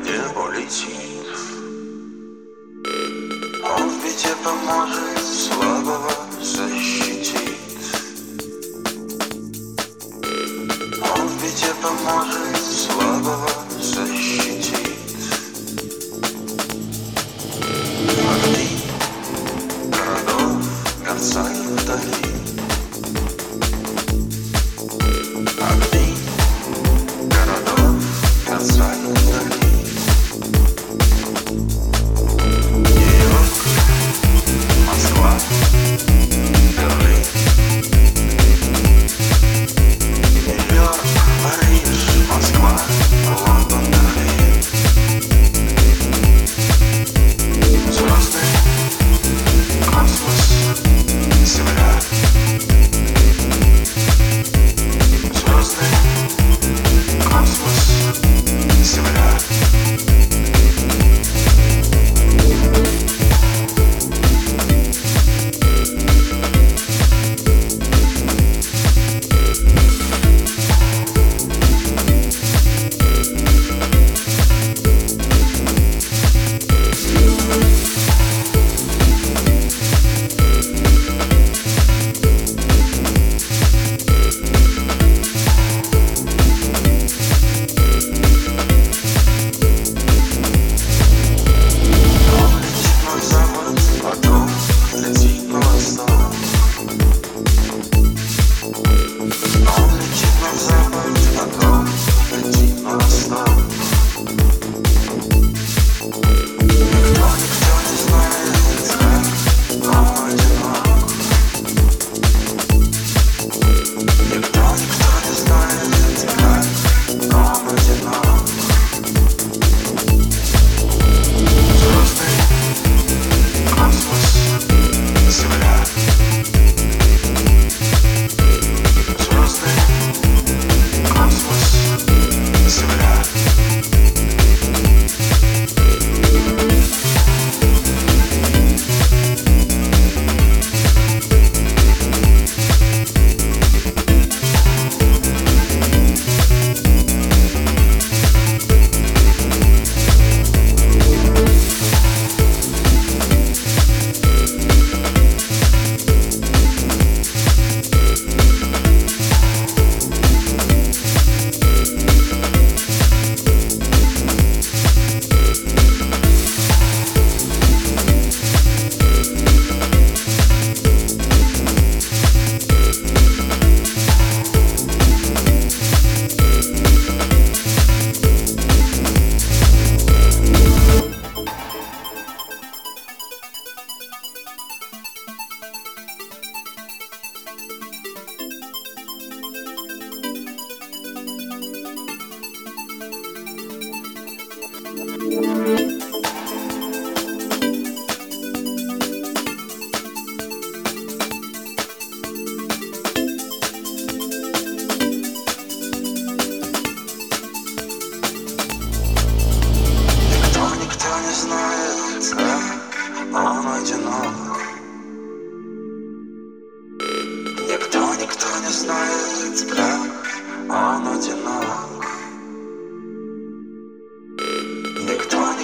где полетит. Он в беде поможет, слабого защитит. Он в беде поможет, слабого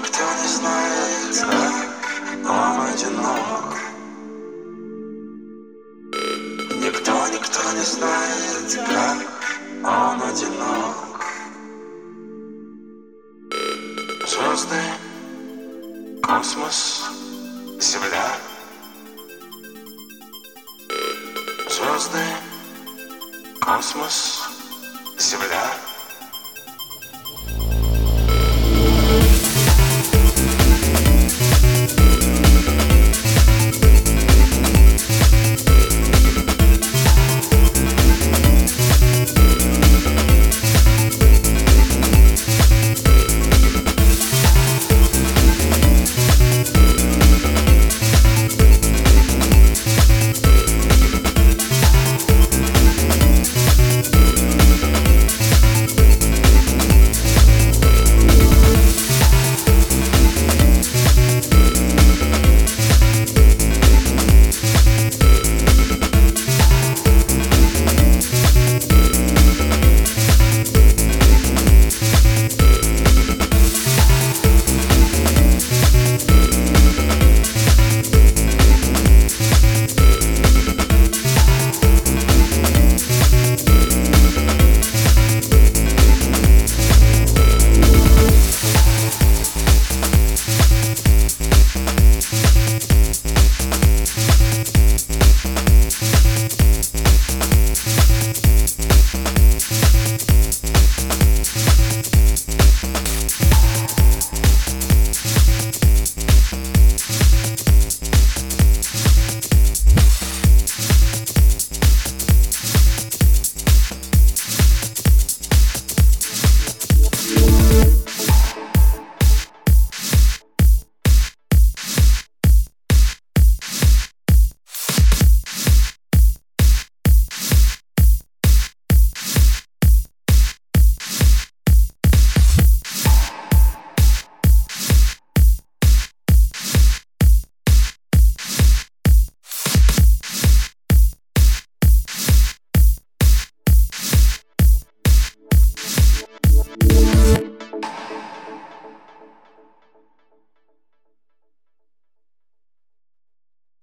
Никто не знает, как он одинок Никто, никто не знает, как он одинок Звезды, космос, земля. Звезды, космос, земля.